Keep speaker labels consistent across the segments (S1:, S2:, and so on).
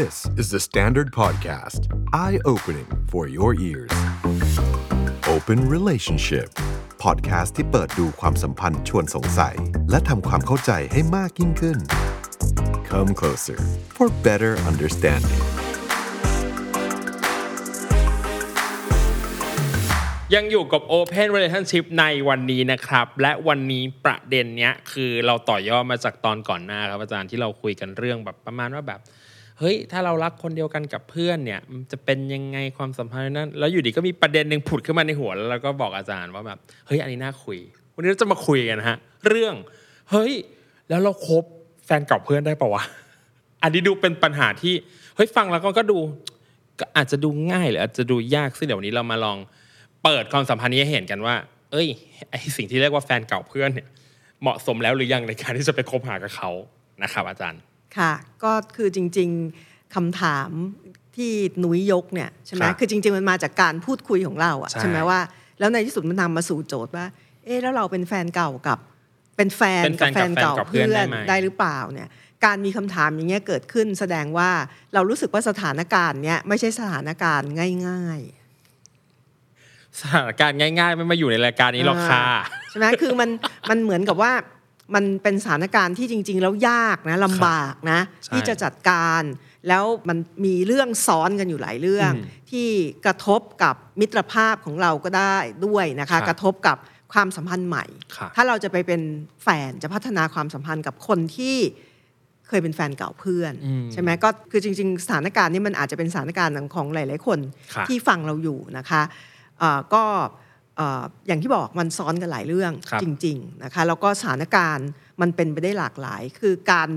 S1: This is the Standard Podcast. Eye opening for your ears. Open Relationship. Podcast ที่เปิดดูความสัมพันธ์ชวนสงสัย และทำความเข้าใจให้มากยิ่งขึ้น Come closer for better understanding.
S2: ยังอยู่กับ Open Relationship ในวันนี้นะครับ และวันนี้ประเด็นเนี้ยคือเราต่อยอดมาจากตอนก่อนหน้าครับอาจารย์ที่เราคุยกันเรื่องแบบประมาณว่าแบบ เฮ้ยถ้าเรารักคนเดียวกันกับเพื่อนเนี่ยจะเป็นยังไงความสัมพันธ์นั้น แล้วอยู่ดีก็มีประเด็นหนึ่งผุดขึ้นมาในหัวแล้วเราก็บอกอาจารย์ว่าแบบเฮ้ยอันนี้น่าคุย วันนี้เราจะมาคุยกันฮะ เรื่องเฮ้ยแล้วเราคบแฟนเก่าเพื่อนได้ปะวะอันนี้ดูเป็นปัญหาที่เฮ้ยฟังแล้วก็ดูก็อาจจะดูง่ายหรืออาจจะดูยากซึ่งเดี๋ยววันนี้เรามาลองเปิดความสัมพันธ์นี้ให้เห็นกันว่า เอ้ยไอสิ่งที่เรียกว่าแฟนเก่าเพื่อนเนี่ยเหมาะสมแล้วหรือยังในการที่จะไปคบหากับเขานะครับ อาจารย์
S3: ค่ะ ก็คือจริง ๆคำถามที่นุ้ยยกเนี่ยใช่ไหม
S2: ครับ
S3: คือจริง ๆ มันมาจากการพูดคุยของเราอะ
S2: ใช่
S3: ใช่ไหมว่า แล้วในที่สุดมันนำมาสู่โจทย์ว่า เอ๊ะแล้วเราเป็นแฟนเก่ากับ เป็นแฟน
S2: เป็นแฟ
S3: กับ
S2: น
S3: แฟ
S2: กับ
S3: น
S2: แฟน
S3: เก่า
S2: กับเพื่
S3: เพื่
S2: อน
S3: อน
S2: ได้ไหม
S3: ได้หรือเปล่าเนี่ยการมีคำถามอย่างเงี้ยเกิดขึ้นแสดงว่าเรารู้สึกว่าสถานการณ์เนี้ยไม่ใช่สถานการณ์ง่าย ๆ
S2: สถานการณ์ง่าย ๆ ไม่มาอยู่ในรายการนี้หรอกค่ะ
S3: ใช่ไหมคือมันมันเหมือนกับว่า มันเป็นสถานการณ์ที่จริง ๆ แล้วยากนะลำบากนะ
S2: ใช่
S3: ที่จะจัดการแล้วมันมีเรื่องซ้อนกันอยู่หลายเรื่อง
S2: อืม
S3: ที่กระทบกับมิตรภาพของเราก็ได้ด้วยนะ
S2: ครั
S3: คะ
S2: บ
S3: กระทบกับความสัมพันธ์ใหม่
S2: ครับ
S3: ถ้าเราจะไปเป็นแฟนจะพัฒนาความสัมพันธ์กับคนที่เคยเป็นแฟนเก่าเพื่อน
S2: อืม
S3: ใช่ไหมก็คือจริง ๆ สถานการณ์นี้มันอาจจะเป็นสถานการณ์ของหลาย ๆ คน
S2: ครับ
S3: ที่ฟังเราอยู่นะคะเอ่อก็เอ่ออย่างที่บอกมันซ้อนกันหลายเรื่อง
S2: ครับ
S3: จริงๆนะคะแล้วก็สถานการณ์มันเป็นไปได้หลากหลาย คือการ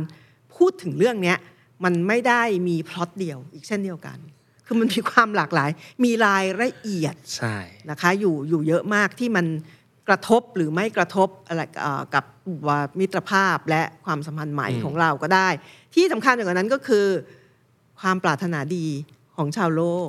S3: พูดถึงเรื่องเนี้ยมันไม่ได้มีพล็อตเดียวอีกเช่นเดียวกัน คือมันมีความหลากหลาย มีรายละเอียด
S2: ใช่
S3: นะคะอยู่อยู่เยอะมากที่มันกระทบหรือไม่กระทบอะไรเอ่อกับว่ามิตรภาพและความสัมพันธ์ใหม่
S2: อืม
S3: ของเราก็ได้ ที่สำคัญกว่านั้นก็คือ ความปรารถนาดีของชาวโลก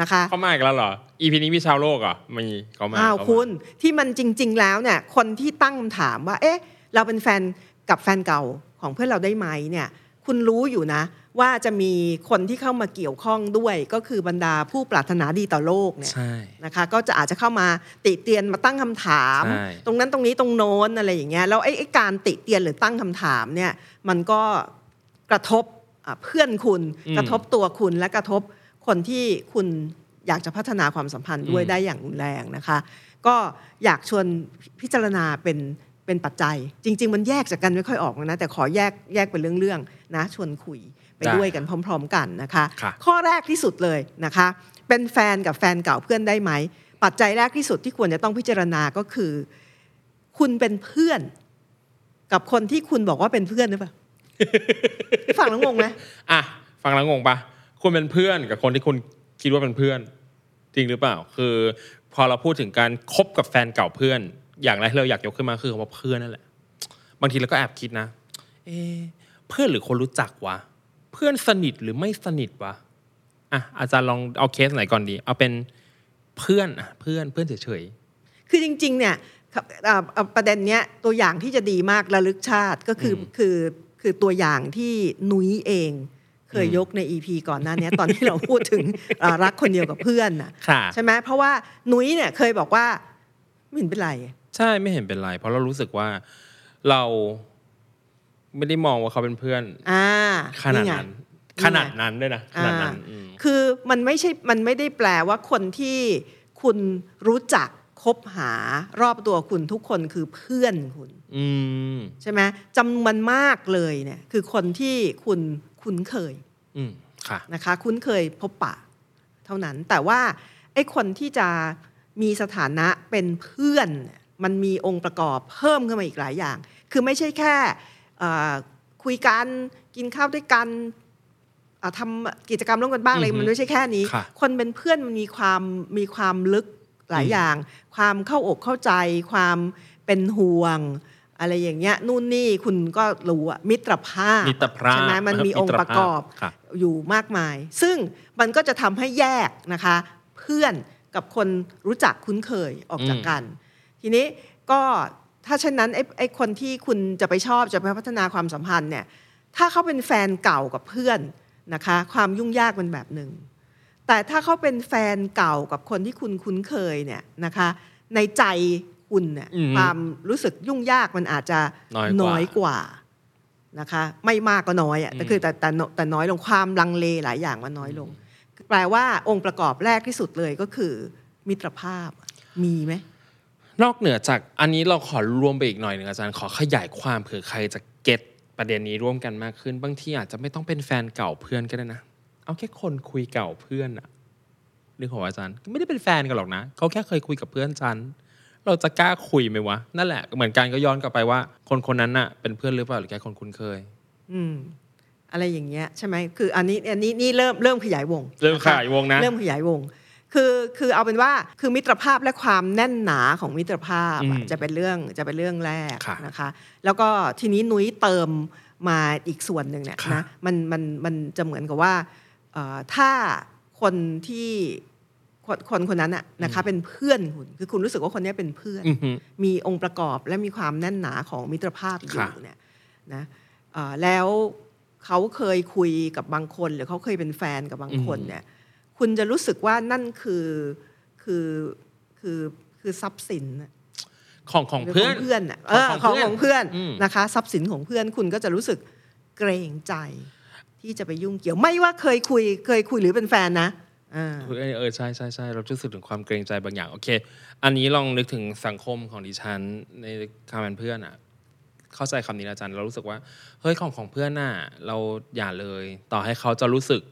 S3: นะคะ
S2: เขามาอีกแล้วเหรออีพีนี้มีชาวโลกเหรอมีเขามา
S3: อ้าว
S2: เขามา
S3: คุณที่มันจริง ๆ แล้วเนี่ยคนที่ตั้งคำถามว่า เอ๊ะ เราเป็นแฟนกับแฟนเก่าของเพื่อนเราได้ไหมเนี่ยคุณรู้อยู่นะ ว่าจะมีคนที่เข้ามาเกี่ยวข้องด้วยก็คือบรรดาผู้ปรารถนาดีต่อโลกเนี่ย
S2: ใช่
S3: นะคะก็จะอาจจะเข้ามาติเตียนมาตั้งคำถาม
S2: ใช่
S3: ตรงนั้นตรงนี้ตรงโน้นอะไรอย่างเงี้ยแล้วไอ้ไอ้การติเตียนหรือตั้งคำถามเนี่ยมันก็กระทบอะเพื่อนคุณกระทบตัวคุณและกระทบ คนที่คุณอยากจะพัฒนาความสัมพันธ์ด้วยได้อย่างรุนแรงนะคะ ก็อยากชวนพิจารณาเป็นเป็นปัจจัย จริง ๆ มันแยกจากกันไม่ค่อยออกนะแต่ขอแยกแยกเป็นเรื่องๆนะชวนคุยไป
S2: ได้
S3: ด้วยกันพร้อม ๆ กันนะคะ
S2: ค่ะ
S3: ข้อแรกที่สุดเลยนะคะ เป็นแฟนกับแฟนเก่าเพื่อนได้ไหมปัจจัยแรกที่สุดที่ควรจะต้องพิจารณาก็คือ คุณเป็นเพื่อน กับคนที่คุณบอกว่าเป็นเพื่อนหรือเปล่าฟังแล้วงงไหม
S2: อะฟังแล้วงงปะ คุณเป็นเพื่อนกับคนที่คุณคิดว่าเป็นเพื่อน จริงหรือเปล่า คือ พอเราพูดถึงการคบกับแฟนเก่าเพื่อน อย่างแรกที่เราอยากยกขึ้นมาคือคำว่าเพื่อนนั่นแหละ บางทีเราก็แอบคิดนะ เอะเพื่อนหรือคนรู้จักวะ เพื่อนสนิทหรือไม่สนิทวะอะอาจารย์ลองเอาเคสไหนก่อนดี เอาเป็นเพื่อนอะเพื่อนเพื่อนเฉย
S3: คือจริง ๆ เนี่ยครับเอ่อเอ่อประเด็นเนี้ยตัวอย่างที่จะดีมากระลึกชาติก็คืออคือคือตัวอย่างที่นุ้ยเอง เคยยกในอีพีก่อนหน้าเนี้ยตอนที่เราพูดถึงเอ่อรักคนเดียวกับเพื่อนน่ะ
S2: ๆค่ะ
S3: ใช่ไหมเพราะว่านุ้ยเนี่ยเคยบอกว่าไม่เห็นเป็นไร
S2: ใช่ไม่เห็นเป็นไร เพราะเรารู้สึกว่าเราไม่ได้มองว่าเขาเป็นเพื่อน
S3: อ่า
S2: ขนาด
S3: ไง
S2: นั้น
S3: ไง
S2: ขนาดนั้นด้วยนะขนาดนั้น
S3: อ่า
S2: อืม
S3: คือมันไม่ใช่มันไม่ได้แปลว่าคนที่คุณรู้จักคบหารอบตัวคุณทุกคนคือเพื่อนคุณ
S2: อืม
S3: ใช่ไหมจำนวนมากเลยเนี่ย คือคนที่คุณ คุ้นเคย
S2: อืมค่ะ
S3: นะคะ คุ้นเคยพบปะเท่านั้น แต่ว่าไอ้คนที่จะมีสถานะเป็นเพื่อนเนี่ยมันมีองค์ประกอบเพิ่มขึ้นมาอีกหลายอย่าง คือไม่ใช่แค่เอ่อคุยกันกินข้าวด้วยกันอะทำกิจกรรมร่วมกันบ้างอะไร
S2: อือฮึ
S3: มันไม่ใช่แค่นี้
S2: ค่ะ
S3: คนเป็นเพื่อนมันมีความมีความลึกหลายอย่าง ความเข้าอกเข้าใจ ความเป็นห่วง อะไรอย่างเงี้ยนู่นนี่คุณก็รู้อะมิตรภาพ
S2: มิตรภาพ
S3: ใช่ไหมมันมีองค์ประกอบ
S2: มิตรภาพค่ะ
S3: อยู่มากมาย ซึ่งมันก็จะทำให้แยกนะคะ เพื่อนกับคนรู้จักคุ้นเคยออกจากกัน ทีนี้ก็ถ้าเช่นนั้นไอ้ไอ้คนที่คุณจะไปชอบจะไปพัฒนาความสัมพันธ์เนี่ยถ้าเขาเป็นแฟนเก่ากับเพื่อนนะคะ ความยุ่งยากเป็นแบบหนึ่งแต่ถ้าเขาเป็นแฟนเก่ากับคนที่คุณคุ้นเคยเนี่ยนะคะ ในใจ คุณเนี่ย
S2: อืม
S3: ความรู้สึกยุ่งยากมันอาจจะ
S2: น้อยกว่า
S3: อยกว่านะคะ ไม่มากก็น้อยอะแต่
S2: อืม
S3: คือแต่แต่แต่น้อยลงความลังเลหลายอย่างมันน้อยลง แปลว่าองค์ประกอบแรกที่สุดเลยก็คือ มิตรภาพมีไหม
S2: นอกเหนือจากอันนี้เราขอรวมไปอีกหน่อยหนึ่งอาจารย์ขอขยายความเผื่อใครจะเก็ตประเด็นนี้ร่วมกันมากขึ้น บางทีอาจจะไม่ต้องเป็นแฟนเก่าเพื่อนก็ได้นะ เอาแค่คนคุยเก่าเพื่อนอะเรื่องของอาจารย์ ไม่ได้เป็นแฟนกันหรอกนะ เขาแค่เคยคุยกับเพื่อนฉัน เราจะกล้าคุยไหมวะ นั่นแหละ เหมือนกันก็ย้อนกลับไปว่า คนคนนั้นน่ะเป็นเพื่อนหรือเปล่าหรือแค่คนคุ้นเคย
S3: อืม อะไรอย่างเงี้ยใช่ไหมคืออันนี้อันนี้นี่เริ่มเริ่มขยายวง
S2: เริ่มะ
S3: คะ
S2: ขยายวงนะ
S3: เริ่มขยายวง คือคือเอาเป็นว่าคือมิตรภาพและความแน่นหนาของมิตรภาพอะ
S2: อืม
S3: จะเป็นเรื่องจะเป็นเรื่องแรก
S2: ค่ะ
S3: นะคะ แล้วก็ทีนี้นุ้ยเติมมาอีกส่วนหนึ่งเนี่ย
S2: ค่ะ
S3: นะมันมันมันจะเหมือนกับว่าเอ่อถ้าคนที่ คนคนคนนั้นอะนะคะเป็นเพื่อนคุณคือคุณรู้สึกว่าคนเนี้ยเป็นเพื่อน
S2: อือฮึ
S3: มีองค์ประกอบและมีความแน่นหนาของมิตรภาพอยู่
S2: ค่ะ
S3: เนี่ยนะเอ่อแล้วเขาเคยคุยกับบางคน หรือเขาเคยเป็นแฟนกับบางคนเนี่ยคุณจะรู้สึกว่านั่นคือคือคือคือทรัพย์สินน่ะ
S2: ของของ
S3: หรื
S2: เพื่อน
S3: เพื่อนน่ะเออ
S2: ข
S3: ข
S2: อ
S3: องง
S2: เพื่อน
S3: ของเพื่อน
S2: อืม
S3: นะคะ ทรัพย์สินของเพื่อนคุณก็จะรู้สึกเกรงใจ ที่จะไปยุ่งเกี่ยวไม่ว่าเคยคุยเคยคุยหรือเป็นแฟนนะอ่า
S2: เออเออใช่ใช่ใช่เรารู้สึกถึงความเกรงใจบางอย่าง โอเค อันนี้ลองนึกถึงสังคมของดิฉันในการเป็นเพื่อนอะ เข้าใจคำนี้นะอาจารย์เรารู้สึกว่าเฮ้ยของของเพื่อนน่ะเราอย่าเลย ต่อให้เขาจะรู้สึก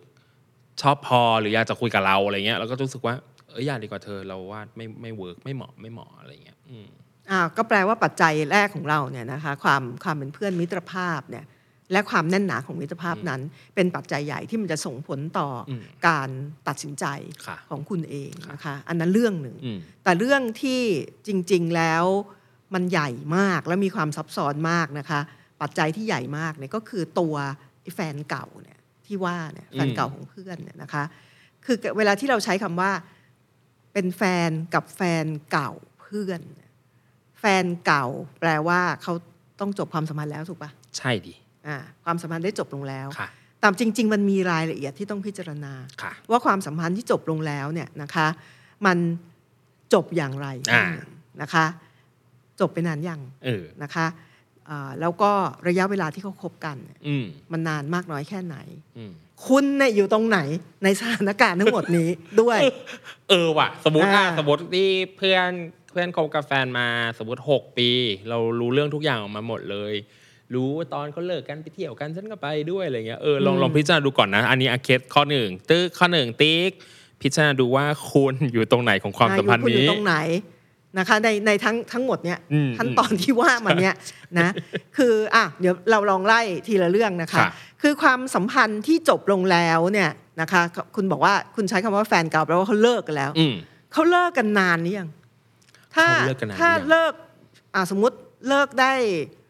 S2: ชอบพอหรืออยากจะคุยกับเราอะไรเงี้ยเราก็รู้สึกว่าเอออย่าดีกว่าเธอเราว่าไม่ไม่เวิร์กไม่เหมาะไม่เหมาะอะไรเงี้ยอืม
S3: อ่าก็แปลว่าปัจจัยแรกของเราเนี่ยนะคะความความเป็นเพื่อนมิตรภาพเนี่ย และความแน่นหนาของมิตรภาพนั้น เป็นปัจจัยใหญ่ที่มันจะส่งผลต่ออ
S2: ม
S3: การตัดสินใจ
S2: ค่ะ
S3: ของคุณเองนะคะอันนั้นเรื่องหนึ่ง
S2: อืม
S3: แต่เรื่องที่จริง ๆแล้วมันใหญ่มากและมีความซับซ้อนมากนะคะ ปัจจัยที่ใหญ่มากเนี่ยก็คือตัวไอ้แฟนเก่าเนี่ยที่ว่าเนี่ยแฟนเก่าของเพื่อนเนี่ยนะคะ คือเวลาที่เราใช้คำว่าเป็นแฟนกับแฟนเก่าเพื่อนเนี่ยแฟนเก่า แปลว่าเขาต้องจบความสัมพันธ์แล้วถูกปะ
S2: ใช่ดิ
S3: อ่า ความสัมพันธ์ได้จบลงแล้ว
S2: ค่ะ
S3: แต่จริง ๆ มันมีรายละเอียดที่ต้องพิจารณา
S2: ค่ะ
S3: ว่าความสัมพันธ์ที่จบลงแล้วเนี่ยนะคะมันจบอย่างไร
S2: อ่า
S3: นะคะ จบไปนานยัง
S2: เออ
S3: นะคะอ่าแล้วก็ระยะเวลาที่เขาคบกันเนี่ย
S2: อืม
S3: มันนานมากน้อยแค่ไหน
S2: อืม
S3: คุณเนี่ยอยู่ตรงไหนในสถานการณ์ทั้งหมดนี้ด้วย
S2: เออว่ะ สมมติอะ
S3: อ่า
S2: สมมติที่เพื่อนเพื่อนคบกับแฟนมาสมมติหกปี เรารู้เรื่องทุกอย่างออกมาหมดเลย รู้ตอนเขาเลิกกันไปเที่ยวกันฉันก็ไปด้วยอะไรเงี้ยเออลองลองพิจารณาดูก่อนนะ อันนี้อาเคสข้อหนึ่งตึ๊กข้อหนึ่งติ๊กพิจารณาดูว่าคุณอยู่ตรงไหนของความสัมพันธ์
S3: อ่าอยู่คุณอ
S2: นี้
S3: ยู่ตรงไหนนะคะในในทั้งทั้งหมดเนี่ย
S2: อืม
S3: ขั้นตอนที่ว่ามันเนี่ยนะคืออะเดี๋ยวเราลองไล่ทีละเรื่องนะคะ
S2: ค่ะ
S3: คือความสัมพันธ์ที่จบลงแล้วเนี่ยนะคะคุณบอกว่าคุณใช้คำว่าแฟนเก่าแปลว่าเขาเลิกกันแล้ว
S2: อืม
S3: เขาเลิกกันนานหรือยังถ้า
S2: เขาเลิกกันนานหรือยัง
S3: ถ้าเลิกอะสมมติเลิกได้สัก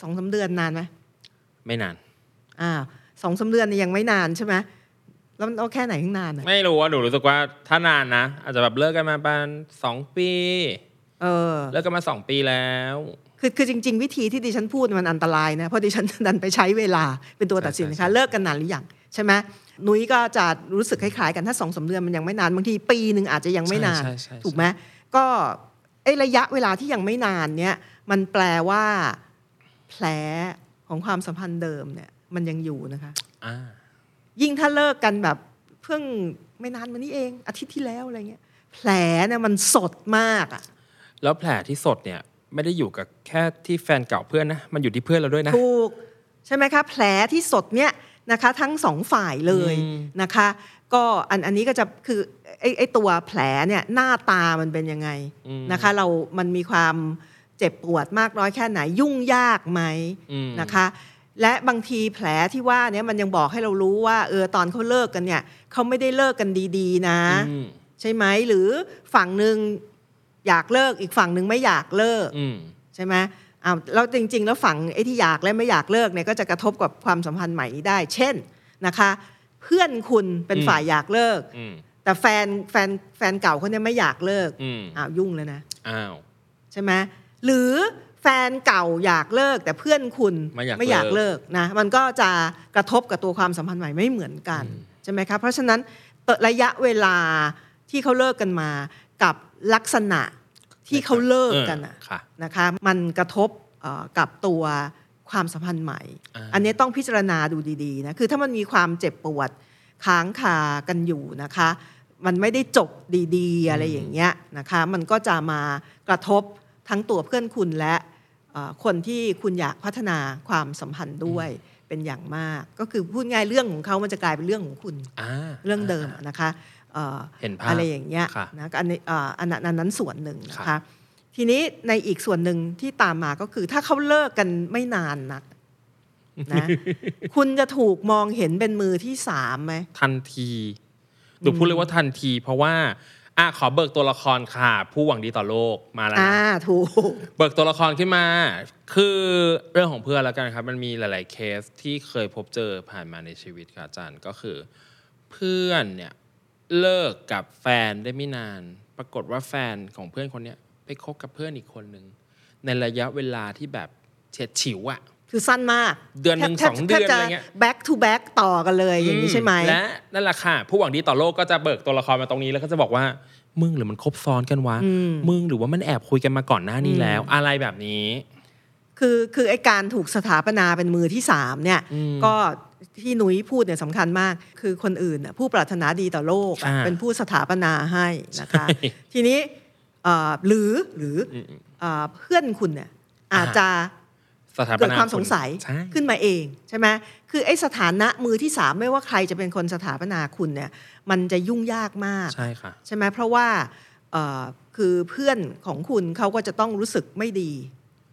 S3: สองสาเดือนนานไหม
S2: ไม่นาน
S3: อ่าสองสาเดือนนี่ยังไม่นานใช่ไหมแล้วมันเอาแค่ไหนถึงนานอะ
S2: ไม่รู้ว่าหนูรู้สึกว่าถ้านานนะ อาจจะแบบเลิกกันมาประมาณสองปี
S3: เออ
S2: เลิกกันมาสองปีแล้ว
S3: คือคือจริง ๆ วิธีที่ดิฉันพูดมันอันตรายนะ เพราะดิฉันดันไปใช้เวลาเป็นตัวตัดสิน
S2: ใช่
S3: นะ
S2: ใช่
S3: คะเลิกกันนานหรือยังใช่ไหมนุ้ยก็จะรู้สึกคล้ายๆกันถ้าสองสามเดือนมันยังไม่นานบางทีปีหนึ่งอาจจะยังไม่นาน
S2: ใช่ใช่ใช่
S3: ถูกไหมก็ไอ้ระยะเวลาที่ยังไม่นานเนี่ยมันแปลว่า แผลของความสัมพันธ์เดิมเนี่ย มันยังอยู่นะคะ
S2: อ่า
S3: ยิ่งถ้าเลิกกันแบบเพิ่งไม่นานมานี้เอง อาทิตย์ที่แล้วอะไรเงี้ย แผลเนี่ยมันสดมากอะ
S2: แล้วแผลที่สดเนี่ย ไม่ได้อยู่กับแค่ที่แฟนเก่าเพื่อนนะมันอยู่ที่เพื่อนเราด้วยนะ
S3: ถูกใช่ไหมคะ แผลที่สดเนี่ยนะคะ ทั้งสองฝ่ายเลย
S2: อืม
S3: นะคะ ก็อันอันนี้ก็จะคือไอ้ไอ้ตัวแผลเนี่ยหน้าตามันเป็นยังไง
S2: อืม
S3: นะคะ เรามันมีความ เจ็บปวดมากน้อยแค่ไหนยุ่งยากไหม
S2: อืม
S3: นะคะ และบางทีแผลที่ว่าเนี่ยมันยังบอกให้เรารู้ว่าเออตอนเขาเลิกกันเนี่ยเขาไม่ได้เลิกกันดีๆ นะ
S2: อืม
S3: ใช่ไหมหรือฝั่งหนึ่งอยากเลิกอีกฝั่งหนึ่งไม่อยากเลิก
S2: อืม
S3: ใช่ไหมอ้าวแล้วจริง ๆ แล้วฝั่งไอ้ที่อยากและไม่อยากเลิกเนี่ยก็จะกระทบกับความสัมพันธ์ใหม่นี้ได้ เช่นนะคะ เพื่อนคุณเป็น
S2: อืม
S3: ฝ่ายอยากเลิก
S2: อืม
S3: แต่แฟนแฟนแฟนเก่าเขาเนี่ยไม่อยากเลิก
S2: อืม
S3: อ้าวยุ่งเลยนะ
S2: อ้าว
S3: ใช่ไหม หรือแฟแฟนเก่าอยากเลิกแต่เพื่อนคุณ
S2: ไม่อยาก
S3: อยาก
S2: เลิ
S3: เลิ
S2: ก
S3: กนะมันก็จะกระทบกับตัวความสัมพันธ์ใหม่ไม่เหมือนกันใช่ไหมครับเพราะฉะนั้นเอ่อระยะเวลาที่เขาเลิกกันมากับลักษณะที่เขาเลิกกันอะ
S2: เออค่ะ
S3: นะคะมันกระทบเอ่อกับตัวความสัมพันธ์ใหม่
S2: อ่า
S3: อันนี้ต้องพิจารณาดูดีๆนะคือถ้ามันมีความเจ็บปวดค้างคากันอยู่นะคะ มันไม่ได้จบดีๆ อะไรอย่างเงี้ยนะคะ มันก็จะมากระทบ ทั้งตัวเพื่อนคุณและเอ่อคนที่คุณอยากพัฒนาความสัมพันธ์ด้วยเป็นอย่างมาก ก็คือพูดง่ายเรื่องของเขามันจะกลายเป็นเรื่องของคุณ
S2: อ่า
S3: เรื่องเดิมนะคะเอ่อ
S2: เห็นภาพ
S3: อะไรอย่างเงี้ย
S2: ค่ะ
S3: นะก็อันนี้เอ่ออันนั้นอันนั้นส่วนหนึ่งนะ
S2: ครั
S3: คะ
S2: บ
S3: ทีนี้ในอีกส่วนหนึ่งที่ตามมาก็คือ ถ้าเขาเลิกกันไม่นานนักนะคุณจะถูกมองเห็นเป็นมือที่สามไหม
S2: ทันทีหนูพูดเลยว่าทันที เพราะว่า อะขอเบิกตัวละครค่ะ ผู้หวังดีต่อโลกมาแล้ว
S3: อ่า
S2: นะ
S3: ถูก
S2: เบิกตัวละครขึ้นมา คือเรื่องของเพื่อนแล้วกันครับ มันมีหลาย ๆ เคสที่เคยพบเจอผ่านมาในชีวิตค่ะอาจารย์ก็คือ เพื่อนเนี่ยเลิกกับแฟนได้ไม่นาน ปรากฏว่าแฟนของเพื่อนคนเนี้ยไปคบกับเพื่อนอีกคนหนึ่งในระยะเวลาที่แบบเฉียดฉิวอะ
S3: คือสั้นมาก
S2: เดือนหนึ่ง
S3: แทบ
S2: สองเดือน
S3: แทบจ
S2: อะไรเงี้ย
S3: back to back ต่อกันเลยอย่างนี้ใช่ไหม
S2: และนั่นแหละค่ะ ผู้หวังดีต่อโลกก็จะเบิกตัวละครมาตรงนี้แล้วก็จะบอกว่ามึงหรือมันคบซ้อนกันวะมึงหรือว่ามันแอบคุยกันมาก่อนหน้านี้แล้ว อะไรแบบนี้
S3: คือคือไอการถูกสถาปนาเป็นมือที่สามเนี่ย ก็ที่นุ้ยพูดเนี่ยสำคัญมาก คือคนอื่นน่ะผู้ปรารถนาดีต่อโลกอะ
S2: อ่า
S3: เป็นผู้สถาปนาให้นะคะ
S2: ใช่
S3: ทีนี้เอ่อหรือหรืออเอ่อเพื่อนคุณเนี่ยอาจจะ
S2: สถาป
S3: เกิด
S2: นา
S3: ความสงสัย
S2: ใช่
S3: ขึ้นมาเองใช่ไหมคือไอ้สถานะมือที่สามไม่ว่าใครจะเป็นคนสถาปนาคุณเนี่ยมันจะยุ่งยากมาก
S2: ใช่ค่ะ
S3: ใช่ไหมเพราะว่าเอ่อคือเพื่อนของคุณเขาก็จะต้องรู้สึกไม่ดี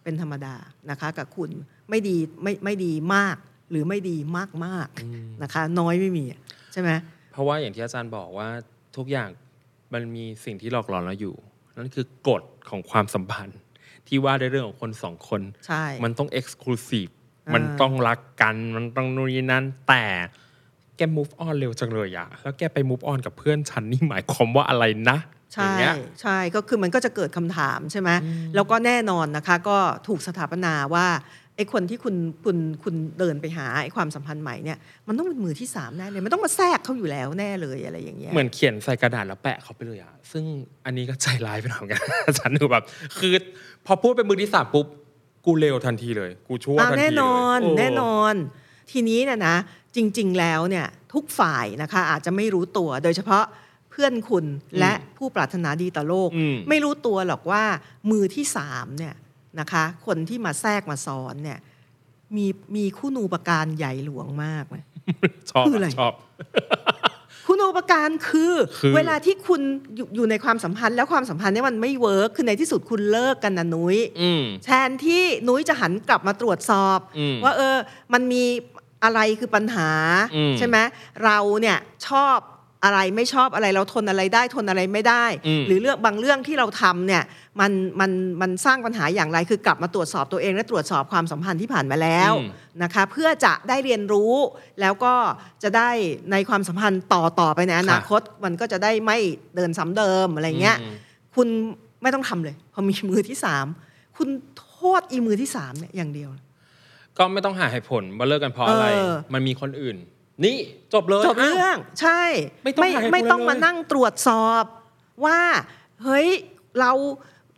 S3: เป็นธรรมดานะคะกับคุณไม่ดีไม่ไม่ดีมาก หรือไม่ดีมากมากๆนะคะ น้อยไม่มีอะใช่ไหม
S2: เพราะว่าอย่างที่อาจารย์บอกว่าทุกอย่างมันมีสิ่งที่หลอกหลอนเราอยู่ นั่นคือกฎของความสัมพันธ์ ที่ว่าในเรื่องของคนสองคน
S3: ใช่
S2: มันต้องเอ็กซ์คลูซีฟ
S3: อ่ามั
S2: มันต้องรักกัน มันต้องนู่นนี่นั่น แต่แก move on เร็วจังเลยอะแล้วแกไป move on กับเพื่อนฉันนี่หมายความว่าอะไรนะอ
S3: ใช่
S2: ย่างเงี้ย
S3: ใช่ก็คือมันก็จะเกิดคำถามใช่ไหมแล้วก็แน่นอนนะคะ ก็ถูกสถาปนาว่า ไอ้คนที่คุณคุณคุณเดินไปหาไอ้ความสัมพันธ์ใหม่เนี่ยมันต้องเป็นมือที่สามแน่เลยมันต้องมาแทรกเขาอยู่แล้วแน่เลยอะไรอย่างเงี้ย
S2: เหมือนเขียนใส่กระดาษแล้วแปะเขาไปเลยอะซึ่งอันนี้ก็ใจร้ายไปหน่อยเหมือนกันอาจารย์คือแบบคือพอพูดเป็นมือที่สามปุ๊บกูเร็วทันทีเลย กูชั่ว
S3: อ่า
S2: ทันทีเลย
S3: แน่นอน
S2: โแน่
S3: นอน ทีนี้เนี่ยนะ จริง ๆ แล้วเนี่ยทุกฝ่ายนะคะ อาจจะไม่รู้ตัวโดยเฉพาะเพื่อนคุณและผู้ปรารถนาดีต่อโลก
S2: อืม
S3: ไม่รู้ตัวหรอกว่ามือที่สามเนี่ย นะคะคนที่มาแทรกมาซ้อนเนี่ยมีมีคู่นูปการใหญ่หลวงมากเลย
S2: ชอบ
S3: คืออะไร
S2: ชอบ
S3: คุณอุปการคือ
S2: คือ
S3: เวลาที่คุณอยู่อยู่ในความสัมพันธ์แล้วความสัมพันธ์เนี้มันไม่เวิร์คคือในที่สุดคุณเลิกกันนะนุ้ย
S2: อืม
S3: แทนที่นุ้ยจะหันกลับมาตรวจสอบ
S2: อืม
S3: ว่าเออมันมีอะไรคือปัญหา
S2: อืม
S3: ใช่ไหมเราเนี่ยชอบ อะไรไม่ชอบอะไรเราทนอะไรได้ทนอะไรไม่ได้
S2: อืม
S3: หรือเรื่องบางเรื่องที่เราทำเนี่ยมันมันมันสร้างปัญหาอย่างไรคือกลับมาตรวจสอบตัวเองและตรวจสอบความสัมพันธ์ที่ผ่านมาแล้ว
S2: อืม
S3: นะคะเพื่อจะได้เรียนรู้แล้วก็จะได้ในความสัมพันธ์ต่อต่อไปในอนาคต มันก็จะได้ไม่เดินซ้ำเดิมอะไรเงี้ย
S2: อืม
S3: คุณไม่ต้องทำเลยพอมีมือที่สามคุณโทษอีมือที่สามเนี่ยอย่างเดียว
S2: ก็ไม่ต้องหาเหตุผลว่าเลิกกันเพราะอะไร
S3: เออ
S2: มันมีคนอื่น นี่จบเลย
S3: จบเรื่องใช่
S2: ไม่ต้องหาเหตุผล
S3: ไม่ต้อง
S2: เลย
S3: มานั่งตรวจสอบว่า เฮ้ยเรา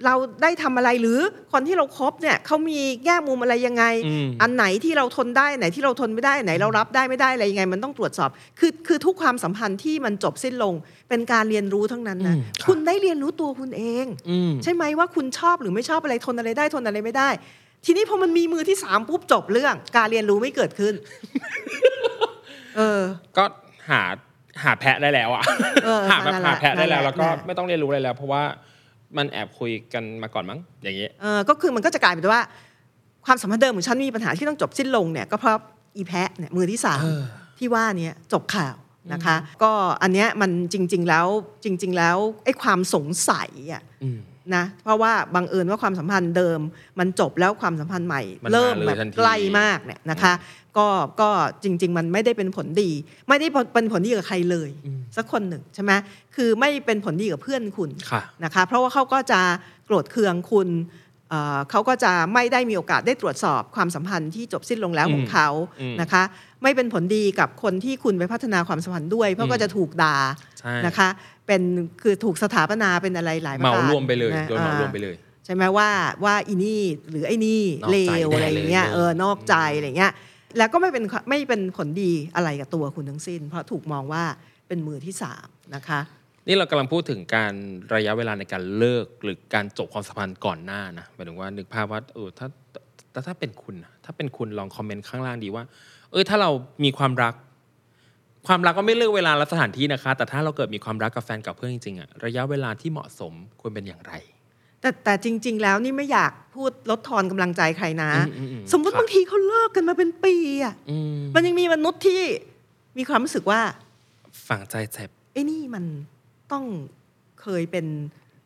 S3: เราได้ทำอะไรหรือคนที่เราครบเนี่ยเขามีแง่มุมอะไรยังไง
S2: อืม
S3: อันไหนที่เราทนได้ไหนที่เราทนไม่ได้ไหนเรารับได้ไม่ได้อะไรยังไง มันต้องตรวจสอบ คือคือทุกความสัมพันธ์ที่มันจบสิ้นลงเป็นการเรียนรู้ทั้งนั้นนะ
S2: อืมครับ
S3: คุณได้เรียนรู้ตัวคุณเอง
S2: อืม
S3: ใช่ไหมว่าคุณชอบหรือไม่ชอบอะไรทนอะไรได้ทนอะไรไม่ได้ ทีนี้พอมันมีมือที่สามปุ๊บจบเรื่อง การเรียนรู้ไม่เกิดขึ้น เออ
S2: ก็หาหาแพะได้แล้วอะ
S3: เออ
S2: หาแบบ
S3: นั่นแหละ
S2: หาแพะได้แล้ว
S3: นั่นแหละ
S2: แล้วก็
S3: นั่นแหละ
S2: ไม่ต้องเรียนรู้อะไรแล้ว เพราะว่ามันแอบคุยกันมาก่อนมั้งอย่างเงี้ย
S3: เออก็คือมันก็จะกลายเป็นว่า ความสัมพันธ์เดิมของฉันมีปัญหาที่ต้องจบสิ้นลงเนี่ยก็เพราะอีแพะเนี่ยมือที่สาม
S2: เออ
S3: ที่ว่าเนี้จบข่าวนะคะ ก็อันเนี้ยมันจริง ๆ แล้วจริง ๆ แล้วไอ้ความสงสัยอะ
S2: อืม
S3: นะเพราะว่าบังเอิญว่าความสัมพันธ์เดิม มันจบแล้วความสัมพันธ์ใหม่
S2: มัน
S3: เริ่ม
S2: มาเลย
S3: แบบ
S2: ทันที
S3: ใกล้มากเนี่ยนะคะ ก็ก็จริง ๆ มันไม่ได้เป็นผลดี ไม่ได้เป็นผลดีกับใครเลย สักคนหนึ่งใช่ไหมคือไม่เป็นผลดีกับเพื่อนคุณ
S2: ค่ะ
S3: นะคะ เพราะว่าเขาก็จะโกรธเคืองคุณ เอ่อเขาก็จะไม่ได้มีโอกาสได้ตรวจสอบความสัมพันธ์ที่จบสิ้นลงแล้วของเขา
S2: อืม
S3: นะคะ ไม่เป็นผลดีกับคนที่คุณไปพัฒนาความสัมพันธ์ด้วย เพราะก็จะถูกด่า
S2: ใช่
S3: นะคะเป็นคือถูกสถาปนาเป็นอะไรหลายประ
S2: เหมา
S3: การ
S2: รวมไปเลย
S3: นะ
S2: โดนเหมารวม
S3: อ่
S2: ไปเลย
S3: ใช่ไหมว่าว่าอีนี่หรือไอ้นี่
S2: นอก
S3: เล
S2: ใจ
S3: วอะไรอย่างเงี้ย
S2: แน่เลย
S3: เออนอกใจอะไรเงี้ยแล้วก็ไม่เป็นไม่เป็นผลดีอะไรกับตัวคุณทั้งสิ้น เพราะถูกมองว่าเป็นมือที่สามนะคะ
S2: นี่เรากำลังพูดถึงการระยะเวลาในการเลิกหรือการจบความสัมพันธ์ก่อนหน้านะหมายถึงว่านึกภาพว่าเออถ้าถ้าถ้าเป็นคุณนะถ้าเป็นคุณลองคอมเมนต์ข้างล่างดีว่า เออถ้าเรามีความรัก ความรักก็ไม่เลือกเวลาและสถานที่นะคะ แต่ถ้าเราเกิดมีความรักกับแฟนกับเพื่อนจริงๆอะระยะเวลาที่เหมาะสมควรเป็นอย่างไร
S3: แต่แต่จริง ๆ แล้วนี่ไม่อยากพูดลดทอนกำลังใจใครนะ
S2: อืมอืมอืม
S3: สมมติ
S2: ครับ
S3: บางทีเขาเลิกกันมาเป็นปีอะ
S2: อืม
S3: มันยังมีมนุษย์ที่มีความรู้สึกว่า
S2: ฝังใจเจ็บ
S3: ไอ้นี่มัน ต้องเคยเป็น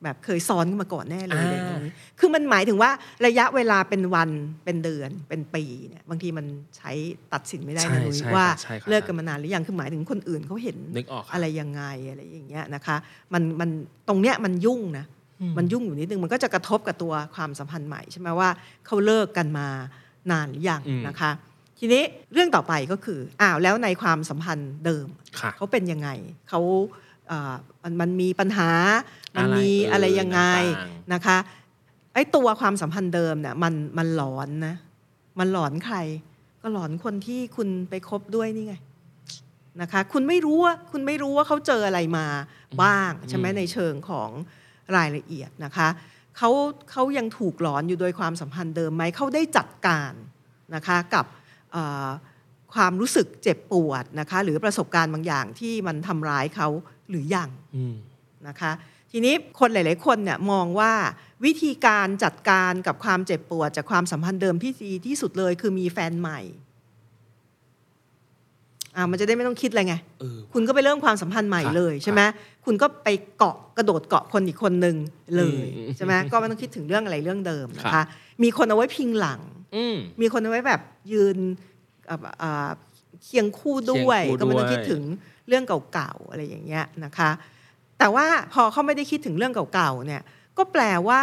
S3: แบบเคยซ้อนกันมาก่อนแน่เลย
S2: อ่า
S3: อะไรอย่างนี้ คือมันหมายถึงว่าระยะเวลาเป็นวันเป็นเดือนเป็นปีเนี่ยบางทีมันใช้ตัดสินไม่ได้
S2: ใช่
S3: นะนุ้ย
S2: ใช่
S3: ว่า
S2: ใช่ครับ
S3: เลิกกันมานานหรือยังคือหมายถึงคนอื่นเขาเห็น
S2: นึกออกครับ
S3: อะไรยังไงอะไรอย่างเงี้ยนะคะ มันมันตรงเนี้ยมันยุ่งนะมันยุ่งอยู่นิดนึงมันก็จะกระทบกับตัวความสัมพันธ์ใหม่ใช่ไหมว่าเขาเลิกกันมานานหรือยัง
S2: อืม
S3: นะคะ ทีนี้เรื่องต่อไปก็คืออ้าวแล้วในความสัมพันธ์เดิม
S2: ค่ะ
S3: เขาเป็นยังไงเขาเอ่อ มันมันมีปัญหา มัน
S2: อะไร
S3: มี
S2: เอ่ย
S3: อะไรยังไง
S2: ต่าง
S3: นะคะไอ้ตัวความสัมพันธ์เดิมเนี่ยมันมันหลอนนะ มันหลอนใคร ก็หลอนคนที่คุณไปคบด้วยนี่ไงนะคะคุณไม่รู้ว่าคุณไม่รู้ว่าเขาเจออะไรมาบ้างใช่ไหมในเชิงของรายละเอียดนะคะเขาเขายังถูกหลอนอยู่โดยความสัมพันธ์เดิมไหมเขาได้จัดการนะคะกับเอ่อความรู้สึกเจ็บปวดนะคะหรือประสบการณ์บางอย่างที่มันทำร้ายเขา หรือยัง
S2: อืม
S3: นะคะทีนี้คนหลาย ๆ คนเนี่ยมองว่าวิธีการจัดการกับความเจ็บปวดจากความสัมพันธ์เดิมที่ดีที่สุดเลยคือมีแฟนใหม่อ่ามันจะได้ไม่ต้องคิดอะไรไง
S2: เออ
S3: คุณก็ไปเริ่มความสัมพันธ์ใหม่
S2: ครับ
S3: เลยใช่ไหมคุณก็ไปเกาะกระโดดเกาะคนอีกคนหนึ่งเลย
S2: อืม
S3: ใช่ไหมก็ไม่ต้องคิดถึงเรื่องอะไรเรื่องเดิมนะ
S2: ครั
S3: คะ
S2: บ
S3: มีคนเอาไว้พิงหลัง
S2: อืม
S3: มีคนเอาไว้แบบยืนเอ่อเอ่อเคียงคู่ด้วย
S2: เคียงคู่
S3: ก็ไม่ต้อง
S2: ด้วย
S3: คิดถึง เรื่องเก่าๆอะไรอย่างเงี้ยนะคะ แต่ว่าพอเขาไม่ได้คิดถึงเรื่องเก่าๆเนี่ยก็แปลว่า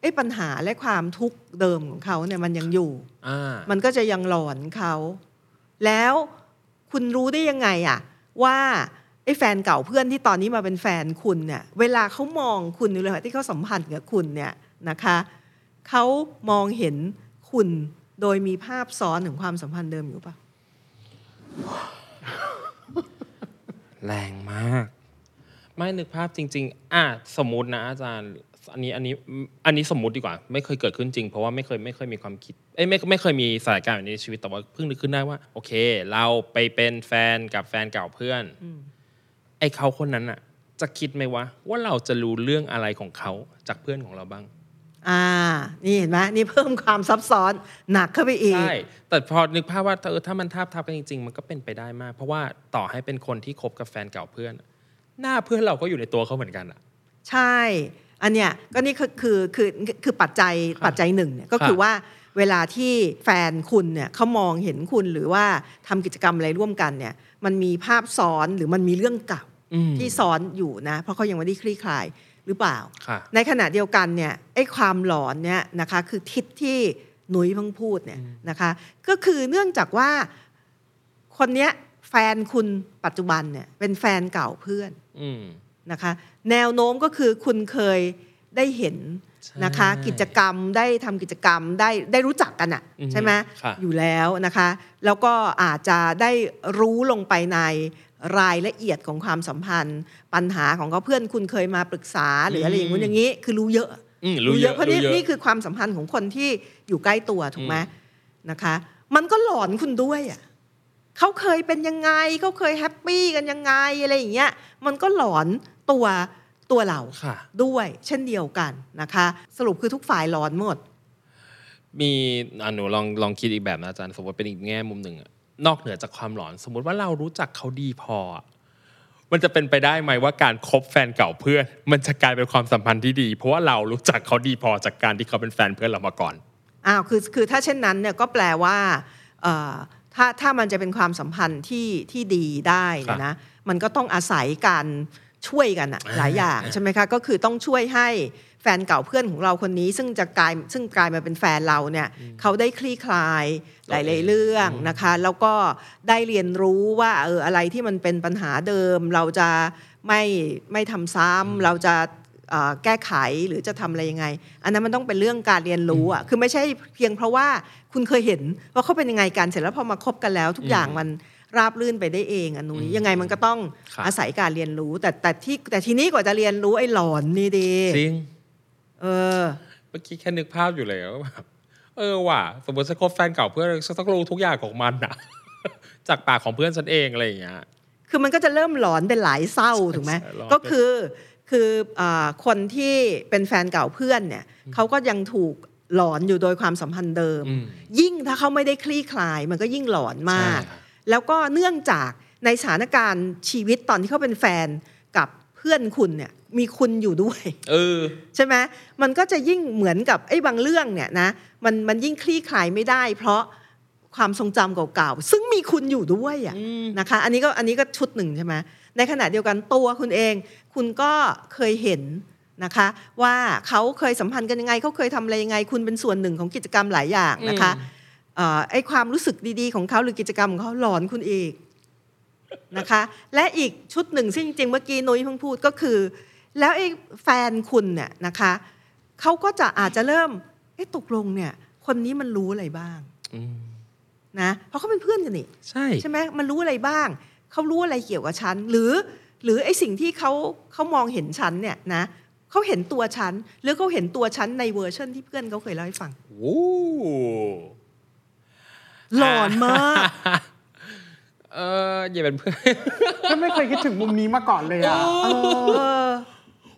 S3: ไอ้ปัญหาและความทุกข์เดิมของเขาเนี่ยมันยังอยู่
S2: อ่า
S3: มันก็จะยังหลอนเขาแล้วคุณรู้ได้ยังไงอะว่าไอ้แฟนเก่าเพื่อนที่ตอนนี้มาเป็นแฟนคุณเนี่ยเวลาเขามองคุณหรืออะไรที่เขาสัมพันธ์กับคุณเนี่ยนะคะเขามองเห็นคุณโดยมีภาพซ้อนถึงความสัมพันธ์เดิมอยู่ปะ
S2: แรงมาก ไม่นึกภาพจริง ๆ อะสมมุตินะอาจารย์อันนี้อันนี้อันนี้สมมุติดีกว่า ไม่เคยเกิดขึ้นจริง เพราะว่าไม่เคยไม่เคยมีความคิดเอ้ยไม่ไม่เคยมีสถานการณ์แบบนี้ในชีวิตแต่ว่าเพิ่งนึกขึ้นได้ว่า โอเค เราไปเป็นแฟนกับแฟนเก่าเพื่อนไอ้เขาคนนั้นอะจะคิดไหมว่าว่าเราจะรู้เรื่องอะไรของเขาจากเพื่อนของเราบ้าง
S3: อ่า นี่เห็นไหมนี่เพิ่มความซับซ้อนหนักเข้าไปอีก
S2: ใช่ แต่พอนึกภาพว่าเออถ้ามันทาบทับกันจริง ๆ มันก็เป็นไปได้มาก เพราะว่าต่อให้เป็นคนที่คบกับแฟนเก่าเพื่อน หน้าเพื่อนเราก็อยู่ในตัวเขาเหมือนกันอะ
S3: ใช่ อันเนี้ยก็นี่คือคือคือคือปัจจัยปัจจัยหนึ่งเนี่ยก็คือ
S2: ครับ
S3: ว่าเวลาที่แฟนคุณเนี่ยเขามองเห็นคุณหรือว่าทำกิจกรรมอะไรร่วมกันเนี่ย มันมีภาพซ้อนหรือมันมีเรื่องเก่า
S2: อืม
S3: ที่ซ้อนอยู่นะ เพราะเขายังไม่ได้คลี่คลาย หรือเปล่า
S2: ค่ะ
S3: ในขณะเดียวกันเนี่ยไอ้ความหลอนเนี่ยนะคะคือทิศที่หนุยเพิ่งพูดเนี่ยนะคะ ก็คือเนื่องจากว่าคนเนี้ยแฟนคุณปัจจุบันเนี่ยเป็นแฟนเก่าเพื่อน
S2: อืม
S3: นะคะ แนวโน้มก็คือคุณเคยได้เห็นนะคะ
S2: ใช่
S3: กิจกรรมได้ทำกิจกรรมได้ได้รู้จักกันอะ
S2: อือฮึ
S3: ใช่ไหม
S2: ค่ะ
S3: อยู่แล้วนะคะ แล้วก็อาจจะได้รู้ลงไปใน รายละเอียดของความสัมพันธ์ ปัญหาของเขาเพื่อนคุณเคยมาปรึกษาหรืออะไรอย่างงู้นอย่างนี้ คือรู้เยอะ
S2: อืมรู้เยอะ
S3: เพราะนี่
S2: รู้เยอะ
S3: นี่คือความสัมพันธ์ของคนที่อยู่ใกล้ตัวถูกไหมนะคะ มันก็หลอนคุณด้วยอะเขาเคยเป็นยังไงเขาเคย happy กันยังไงอะไรอย่างเงี้ยมันก็หลอนตัวตัวเรา
S2: ค่ะ
S3: ด้วยเช่นเดียวกันนะคะ สรุปคือทุกฝ่ายหลอนหมด
S2: มีอะหนูลองลองคิดอีกแบบนะอาจารย์สมมติเป็นอีกแง่มุมหนึ่งอะ นอกเหนือจากความหลอน สมมุติว่าเรารู้จักเขาดีพออะมันจะเป็นไปได้ไหมว่าการคบแฟนเก่าเพื่อน มันจะกลายเป็นความสัมพันธ์ที่ดี เพราะว่าเรารู้จักเขาดีพอจากการที่เขาเป็นแฟนเพื่อนเรามาก่อน
S3: อ้าวคือคือถ้าเช่นนั้นเนี่ยก็แปลว่าเอ่อถ้าถ้ามันจะเป็นความสัมพันธ์ที่ที่ดีได้เนี่ยนะมันก็ต้องอาศัยการ ช่วยกันอะหลายอย่างใช่ไหมคะก็คือต้องช่วยให้แฟนเก่าเพื่อนของเราคนนี้ ซึ่งจะกลายซึ่งกลายมาเป็นแฟนเราเนี่ยเขาได้คลี่คลายหลายๆเรื่องนะคะ แล้วก็ได้เรียนรู้ว่าเอออะไรที่มันเป็นปัญหาเดิม เราจะไม่ไม่ทำซ้ำเราจะเอ่อแก้ไขหรือจะทำอะไรยังไง อันนั้นมันต้องเป็นเรื่องการเรียนรู้อะคือไม่ใช่เพียงเพราะว่าคุณเคยเห็นว่าเขาเป็นยังไงกันเสร็จแล้วพอมาคบกันแล้ว ทุกอย่างมัน ราบลื่นไปได้เองอะนุ้ยยังไงมันก็ต้อง
S2: ครับ
S3: อาศัยการเรียนรู้ แต่แต่ที่แต่ทีนี้กว่าจะเรียนรู้ไอ้หลอนนี่ดี
S2: จริง
S3: เออ
S2: เมื่อกี้แค่นึกภาพอยู่เลยว่าแบบเออว่ะสมมติฉันคบแฟนเก่าเพื่อนฉันต้องรู้ทุกอย่างของมันอะจากปากของเพื่อนฉันเองอะไรอย่างเงี้ย
S3: คือมันก็จะเริ่มหลอนเป็นหลายเศร้าถูกไหม
S2: ใช่หลอน
S3: ก็คือคืออาคนที่เป็นแฟนเก่าเพื่อนเนี่ยเขาก็ยังถูกหลอนอยู่โดยความสัมพันธ์เดิม
S2: อืม
S3: ยิ่งถ้าเขาไม่ได้คลี่คลาย มันก็ยิ่งหลอนมาก
S2: ใช่ครับ
S3: แล้วก็เนื่องจากในสถานการณ์ชีวิตตอนที่เขาเป็นแฟนกับเพื่อนคุณเนี่ยมีคุณอยู่ด้วย
S2: เออ
S3: ใช่ไหมมันก็จะยิ่งเหมือนกับไอ้บางเรื่องเนี่ยนะมันมันยิ่งคลี่คลายไม่ได้ เพราะความทรงจำเก่าๆซึ่งมีคุณอยู่ด้วยอะนะคะ อันนี้ก็อันนี้ก็ชุดหนึ่งใช่ไหมในขณะเดียวกันตัวคุณเอง คุณก็เคยเห็นนะคะ ว่าเขาเคยสัมพันธ์กันยังไงเขาเคยทำอะไรยังไง คุณเป็นส่วนหนึ่งของกิจกรรมหลายอย่างนะคะเอ่อ ไอ้ความรู้สึกดีๆของเขาหรือกิจกรรมของเขาหลอนคุณอีกนะคะ และอีกชุดหนึ่งซึ่งจริงๆเมื่อกี้นุ้ยเพิ่งพูดก็คือ แล้วไอ้แฟนคุณเนี่ยนะคะเขาก็จะอาจจะเริ่มเอ๊ะตกลงเนี่ย คนนี้มันรู้อะไรบ้าง
S2: อืม
S3: นะเพราะเขาเป็นเพื่อนกันนี่
S2: ใช่
S3: ใช่ไหมมันรู้อะไรบ้างเขารู้อะไรเกี่ยวกับฉันหรือ หรือไอ้สิ่งที่เขาเขามองเห็นฉันเนี่ยนะเขาเห็นตัวฉันหรือเขาเห็นตัวฉันในเวอร์ชันที่เพื่อนเขาเคยเล่าให้ฟัง
S2: โอ้
S3: หลอนมาก
S2: เอออย่าเป็นเพื่อน
S4: ก็ไม่เคยคิดถึงมุมนี้มาก่อนเลยอะ
S3: เออ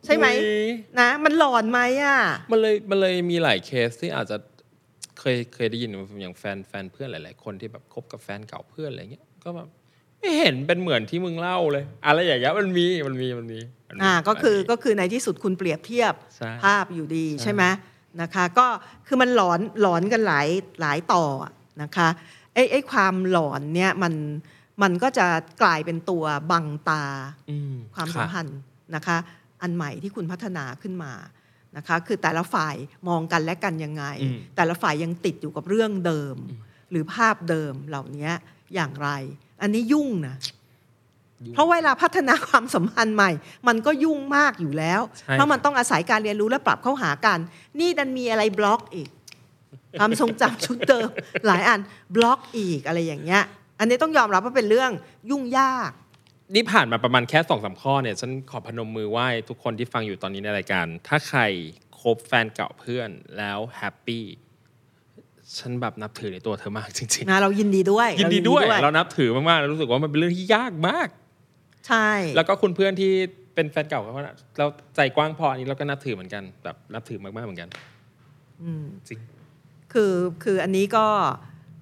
S3: ใช่ไหม
S2: อุ๊ย
S3: นะ มันหลอนไหมอะ
S2: มันเลยมันเลยมีหลายเคสที่อาจจะเคยเคยได้ยินอย่างแฟนแฟนเพื่อนหลาย ๆ คนที่แบบคบกับแฟนเก่าเพื่อนอะไรเงี้ยก็แบบไม่เห็นเป็นเหมือนที่มึงเล่าเลย อะไรอย่างเงี้ยมันมีมันมีมันมีมันมี
S3: อ่าก็คือ
S2: มันมี
S3: ก็คือในที่สุดคุณเปรียบเทียบ
S2: ใช่
S3: ภาพอยู่ดีใช่ไหมนะคะ ก็คือมันหลอนหลอนกันหลายหลายต่ออะ นะคะไอ้ไอ้ความหลอนเนี่ยมันมันก็จะกลายเป็นตัวบังตา
S2: อืม
S3: ความะสัมพันธ์นะคะอันใหม่ที่คุณพัฒนาขึ้นมานะคะคือแต่ละฝ่ายมองกันและกันยังไง
S2: อืม
S3: แต่ละฝ่ายยังติดอยู่กับเรื่องเดิม หรือภาพเดิมเหล่านี้อย่างไร อันนี้ยุ่งนะ
S2: ยุ่ง
S3: เพราะเวลาพัฒนาความสัมพันธ์ใหม่ มันก็ยุ่งมากอยู่แล้ว
S2: ใช่
S3: เพราะมันต้องอาศัยการเรียนรู้และปรับเข้าหากัน นี่ดันมีอะไรบล็อกอีก ความทรงจำชุดเดิมหลายอันบล็อกอีกอะไรอย่างเงี้ย อันนี้ต้องยอมรับว่าเป็นเรื่องยุ่งยาก
S2: นี่ผ่านมาประมาณแค่สองสามข้อเนี่ย ฉันขอพนมมือไหว้ทุกคนที่ฟังอยู่ตอนนี้ในรายการ ถ้าใครคบแฟนเก่าเพื่อนแล้ว happy ฉันแบบนับถือในตัวเธอมากจริง
S3: นะเรายินดีด้วย
S2: ๆยินดีด้วย เรานับถือมากๆแล้วรู้สึกว่ามันเป็นเรื่องที่ยากมาก
S3: ใช่
S2: แล้วก็คุณเพื่อนที่เป็นแฟนเก่าเขานะเราใจกว้างพออันนี้เราก็นับถือเหมือนกันแบบนับถือมากๆเหมือนกันจริง
S3: คือคืออันนี้ก็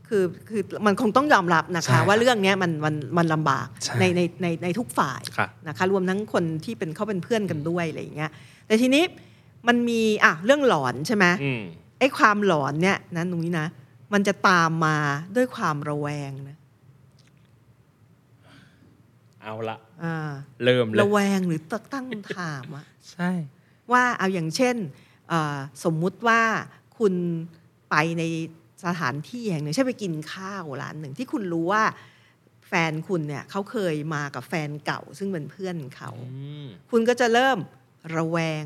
S3: คือคือมันคงต้องยอมรับนะ
S2: ใช่ครั
S3: คะ
S2: บ
S3: ว่าเรื่องเนี้ยมันมันมันลำบาก
S2: ใช่
S3: ในในในในทุกฝ่าย
S2: ค่ะ
S3: นะคะรวมทั้งคนที่เป็นเขาเป็นเพื่อนกันด้วยอะไรอย่างเงี้ยแต่ทีนี้มันมีอะเรื่องหลอนใช่ไหม
S2: อืม
S3: ไอ้ความหลอนเนี่ยนะนุ้ยนะ มันจะตามมาด้วยความระแวงนะ
S2: เอาละ
S3: อ่า
S2: เริ่มเลย
S3: ระแวงหรือตั้งคำถามอะ
S2: ใช่
S3: ว่าเอาอย่างเช่นเอ่อสมมุติว่าคุณ ไปในสถานที่แห่งหนึ่งใช่นไปกินข้าวร้านหนึ่งที่คุณรู้ว่าแฟนคุณเนี่ยเขาเคยมากับแฟนเก่า ซึ่งเป็นเพื่อนเขา
S2: อืม
S3: คุณก็จะเริ่มระแวง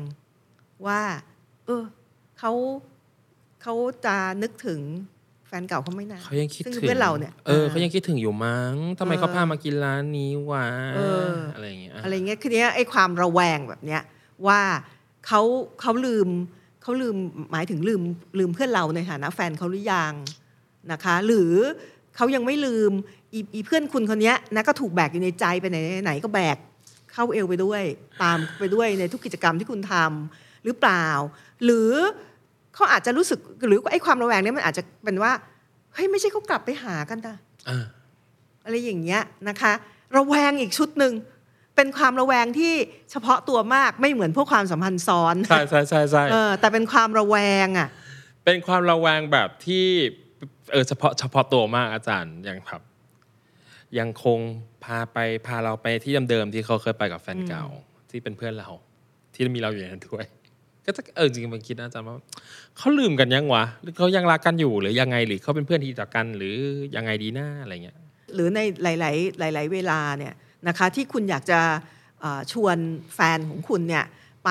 S3: ว่า เออเขาเขาจะนึกถึงแฟนเก่าเขาไม่นาน
S2: เขายังคิด
S3: ซึ่ง
S2: ถึง
S3: เพื่อนเราเนี่ย
S2: เออเขายังคิดถึงอยู่มั้งทำไม
S3: เออ
S2: เขาพามากินร้านนี้วะ
S3: เอออ
S2: อะไรอย่างเงี้ย
S3: อะไรเงี้ยคือเนี้ยไอ้ความระแวงแบบเนี้ยว่าเขาเขาลืม เขาลืมหมายถึงลืมลืมเพื่อนเราในฐานะแฟนเขาหรือยังนะคะ หรือเขายังไม่ลืมอีอีเพื่อนคุณคนเนี้ยนะก็ถูกแบกอยู่ในใจไปไหนไหนก็แบกเข้าเอวไปด้วย ตามไปด้วยในทุกกิจกรรมที่คุณทำหรือเปล่า หรือเขาอาจจะรู้สึกหรือไอ้ความระแวงเนี้ยมันอาจจะเป็นว่าเฮ้ยไม่ใช่เขากลับไปหากันนะ
S2: อ่า
S3: อะไรอย่างเงี้ยนะคะ ระแวงอีกชุดหนึ่ง เป็นความระแวงที่เฉพาะตัวมากไม่เหมือนพวกความสัมพันธ์ซ้อน
S2: ใช่ใช่ใช่ใช่
S3: เออแต่เป็นความระแวงอะ
S2: เป็นความระแวงแบบที่เออเฉพาะเฉพาะตัวมากอาจารย์ยังแบบยังคงพาไปพาเราไปที่เดิมๆที่เขาเคยไปกับแฟนเก่าที่เป็นเพื่อนเรา ที่มีเราอยู่ในนั้นด้วยก็จะเออจริงๆมันคิดนะอาจารย์ว่าเขาลืมกันยังวะหรือเขายังรักกันอยู่หรือยังไงหรือเขาเป็นเพื่อนที่ดีต่อกันหรือยังไงดีหน้าอะไรเงี้ย
S3: หรือในหลาย ๆ หลาย ๆ เวลาเนี่ย นะคะที่คุณอยากจะเอ่อชวนแฟนของคุณเนี่ยไป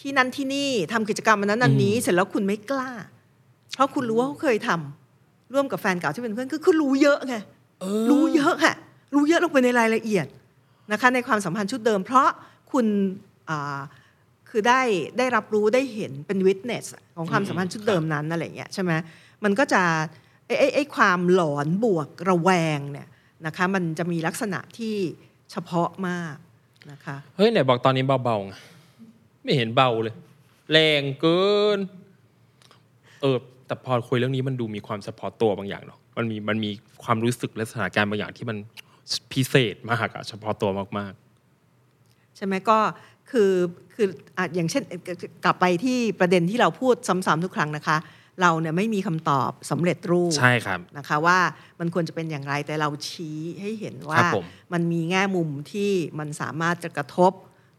S3: ที่นั่นที่นี่ทำกิจกรรมอันนั้นอันนี้ เสร็จแล้วคุณไม่กล้า เพราะคุณรู้ว่าเขาเคยทำร่วมกับแฟนเก่าที่เป็นเพื่อนคือคือรู้เยอะไงรู้เยอะค่ะรู้เยอะลงไปในรายละเอียดนะคะในความสัมพันธ์ชุดเดิม เพราะคุณอ่าคือได้ได้รับรู้ได้เห็นเป็น witness ของความสัมพันธ์ชุดเดิมนั้นอะไรอย่างเงี้ยใช่ไหมมันก็จะไอ้ไอ้ไอ้ความหลอนบวกระแวงเนี่ยนะคะมันจะมีลักษณะที่ เฉพาะมากนะคะ
S2: เฮ้ยไหนบอกตอนนี้เบาๆไงไม่เห็นเบาเลย แรงเกิน เออแต่พอคุยเรื่องนี้มันดูมีความเฉพาะตัวบางอย่างเนาะมันมีมันมีความรู้สึกและสถานการณ์บางอย่างที่มันพิเศษมากอะเฉพาะตัวมาก
S3: ใช่ไหมก็คือคืออะอย่างเช่นเอ่อกลับไปที่ประเด็นที่เราพูดซ้ำๆทุกครั้งนะคะ เราเนี่ยไม่มีคำตอบสำเร็จรูป
S2: ๆใช่ครับ
S3: นะคะว่ามันควรจะเป็นอย่างไรแต่เราชี้ให้เห็นว่า
S2: ครับผม
S3: มันมีแง่มุมที่มันสามารถจะกระทบ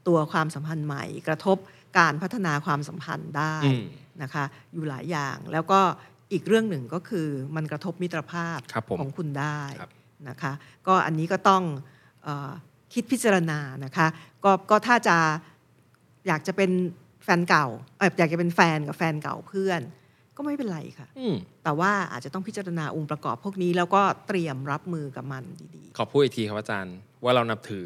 S3: ตัวความสัมพันธ์ใหม่ กระทบการพัฒนาความสัมพันธ์ได้
S2: อืม
S3: นะคะอยู่หลายอย่างแล้วก็อีกเรื่องหนึ่งก็คือมันกระทบมิตรภาพ
S2: ครับผม
S3: ของคุณได้
S2: ครับ
S3: นะคะก็อันนี้ก็ต้องเออคิดพิจารณานะคะก็ก็ถ้าจะอยากจะเป็นแฟนเก่าเอออยากจะเป็นแฟนกับแฟนเก่าเพื่อน ก็ไม่เป็นไรค่ะ
S2: อืม
S3: แต่ว่าอาจจะต้องพิจารณาองค์ประกอบพวกนี้ แล้วก็เตรียมรับมือกับมันดี
S2: ขอพูดอีกทีครับอาจารย์ว่าเรานับถือ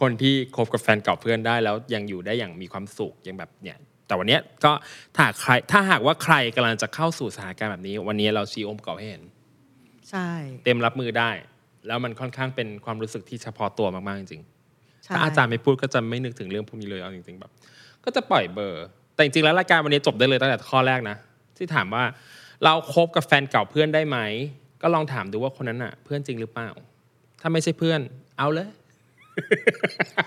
S2: คนที่คบกับแฟนเก่าเพื่อนได้แล้วยังอยู่ได้อย่างมีความสุขยังแบบเนี่ยแต่วันเนี้ยก็ถ้าหากใครถ้าหากว่าใครกำลังจะเข้าสู่สถานการณ์แบบนี้ วันนี้เราชี้องค์ประกอบให้เห็น
S3: ๆใช่
S2: เต็มรับมือได้ แล้วมันค่อนข้างเป็นความรู้สึกที่เฉพาะตัวมากๆจริงๆ
S3: ใช่
S2: ถ้าอาจารย์ไม่พูดก็จะไม่นึกถึงเรื่องพวกนี้เลยเอาจริงๆแบบ ก็จะปล่อยเบอร์ แต่จริงๆแล้วรายการวันนี้จบได้เลยตั้งแต่ข้อแรกนะ ที่ถามว่าเราคบกับแฟนเก่าเพื่อนได้ไหม ก็ลองถามดูว่าคนนั้นอะเพื่อนจริงหรือเปล่า ถ้าไม่ใช่เพื่อน เอาเลย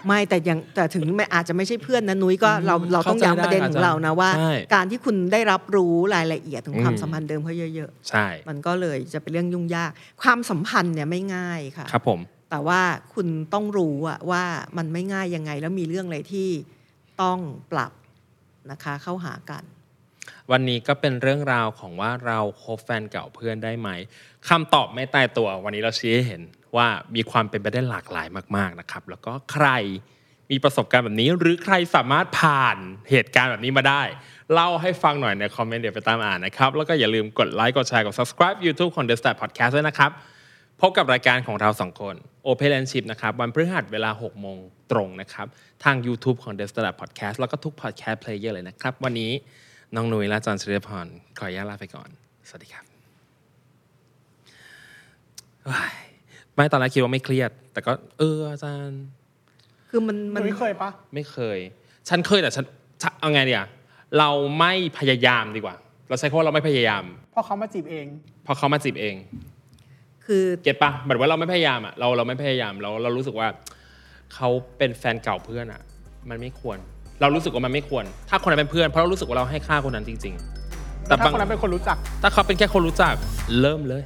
S3: ไม่แต่ยังแต่ถึงไม่อาจจะไม่ใช่เพื่อนนะนุ้ยก็เราเราต้อง
S2: เข้าใจ
S3: ย้ำประเด็น
S2: ได้
S3: ของเรานะว่า
S2: ใช่
S3: การที่คุณได้รับรู้รายละเอียดของความ
S2: อืม
S3: สัมพันธ์เดิมเขาเยอะ
S2: ใช่
S3: ๆมันก็เลยจะเป็นเรื่องยุ่งยาก ความสัมพันธ์เนี่ยไม่ง่ายค่ะ
S2: ครับผม
S3: แต่ว่าคุณต้องรู้อะว่ามันไม่ง่ายยังไงแล้วมีเรื่องอะไรที่ต้องปรับนะคะเข้าหากัน
S2: วันนี้ก็เป็นเรื่องราวของว่าเราคบแฟนเก่าเพื่อนได้ไหมคำตอบไม่ตายตัว วันนี้เราชี้ให้เห็นว่ามีความเป็นไปได้หลากหลายมาก ๆนะครับ แล้วก็ใครมีประสบการณ์แบบนี้ หรือใครสามารถผ่านเหตุการณ์แบบนี้มาได้ เล่าให้ฟังหน่อยในคอมเมนต์เดี๋ยวไปตามอ่านนะครับ แล้วก็อย่าลืมกดไลค์กดแชร์กด subscribe YouTube ของ The Star Podcast ด้วยนะครับ พบกับรายการของเราสองคน Open and Ship นะครับ วันพฤหัสเวลา 6 โมงตรงนะครับ ทาง YouTube ของ The Star Podcast แล้วก็ทุก Podcast Player เลยนะครับ วันนี้ น้องนุ้ยและอาจารย์ชริพรขออนุญาตลาไปก่อน สวัสดีครับว้ายไม่ตอนแรกคิดว่าไม่เครียด แต่ก็ เอออาจารย์
S3: คือมัน
S4: ห
S3: มัน
S4: นุ่ยเคยปะ
S2: ไม่เคย ฉันเคยแต่ฉันฉันเอาไงดีอะเราไม่พยายามดีกว่า เราใช้คำว่าเราไม่พยายาม
S4: เพราะเขามาจีบเอง
S2: เพราะเขามาจีบเอง
S3: คือ
S2: เก็ตปะแบบว่าเราไม่พยายามอะเราเราไม่พยายามเราเรารู้สึกว่าเขาเป็นแฟนเก่าเพื่อนอะมันไม่ควร เรารู้สึกว่ามันไม่ควร ถ้าคนนั้นเป็นเพื่อนเพราะเรารู้สึกว่าเราให้ค่าคนนั้นจริง ๆ แต่
S4: ถ้า
S2: บาง
S4: คนนั้นเป็นคนรู้จัก
S2: ถ้าเขาเป็นแค่คนรู้จักเริ่มเลย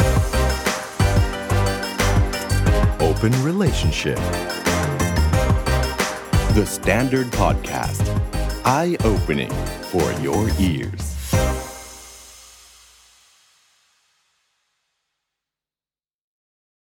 S1: Open Relationship The Standard Podcast Eye Opening for Your Ears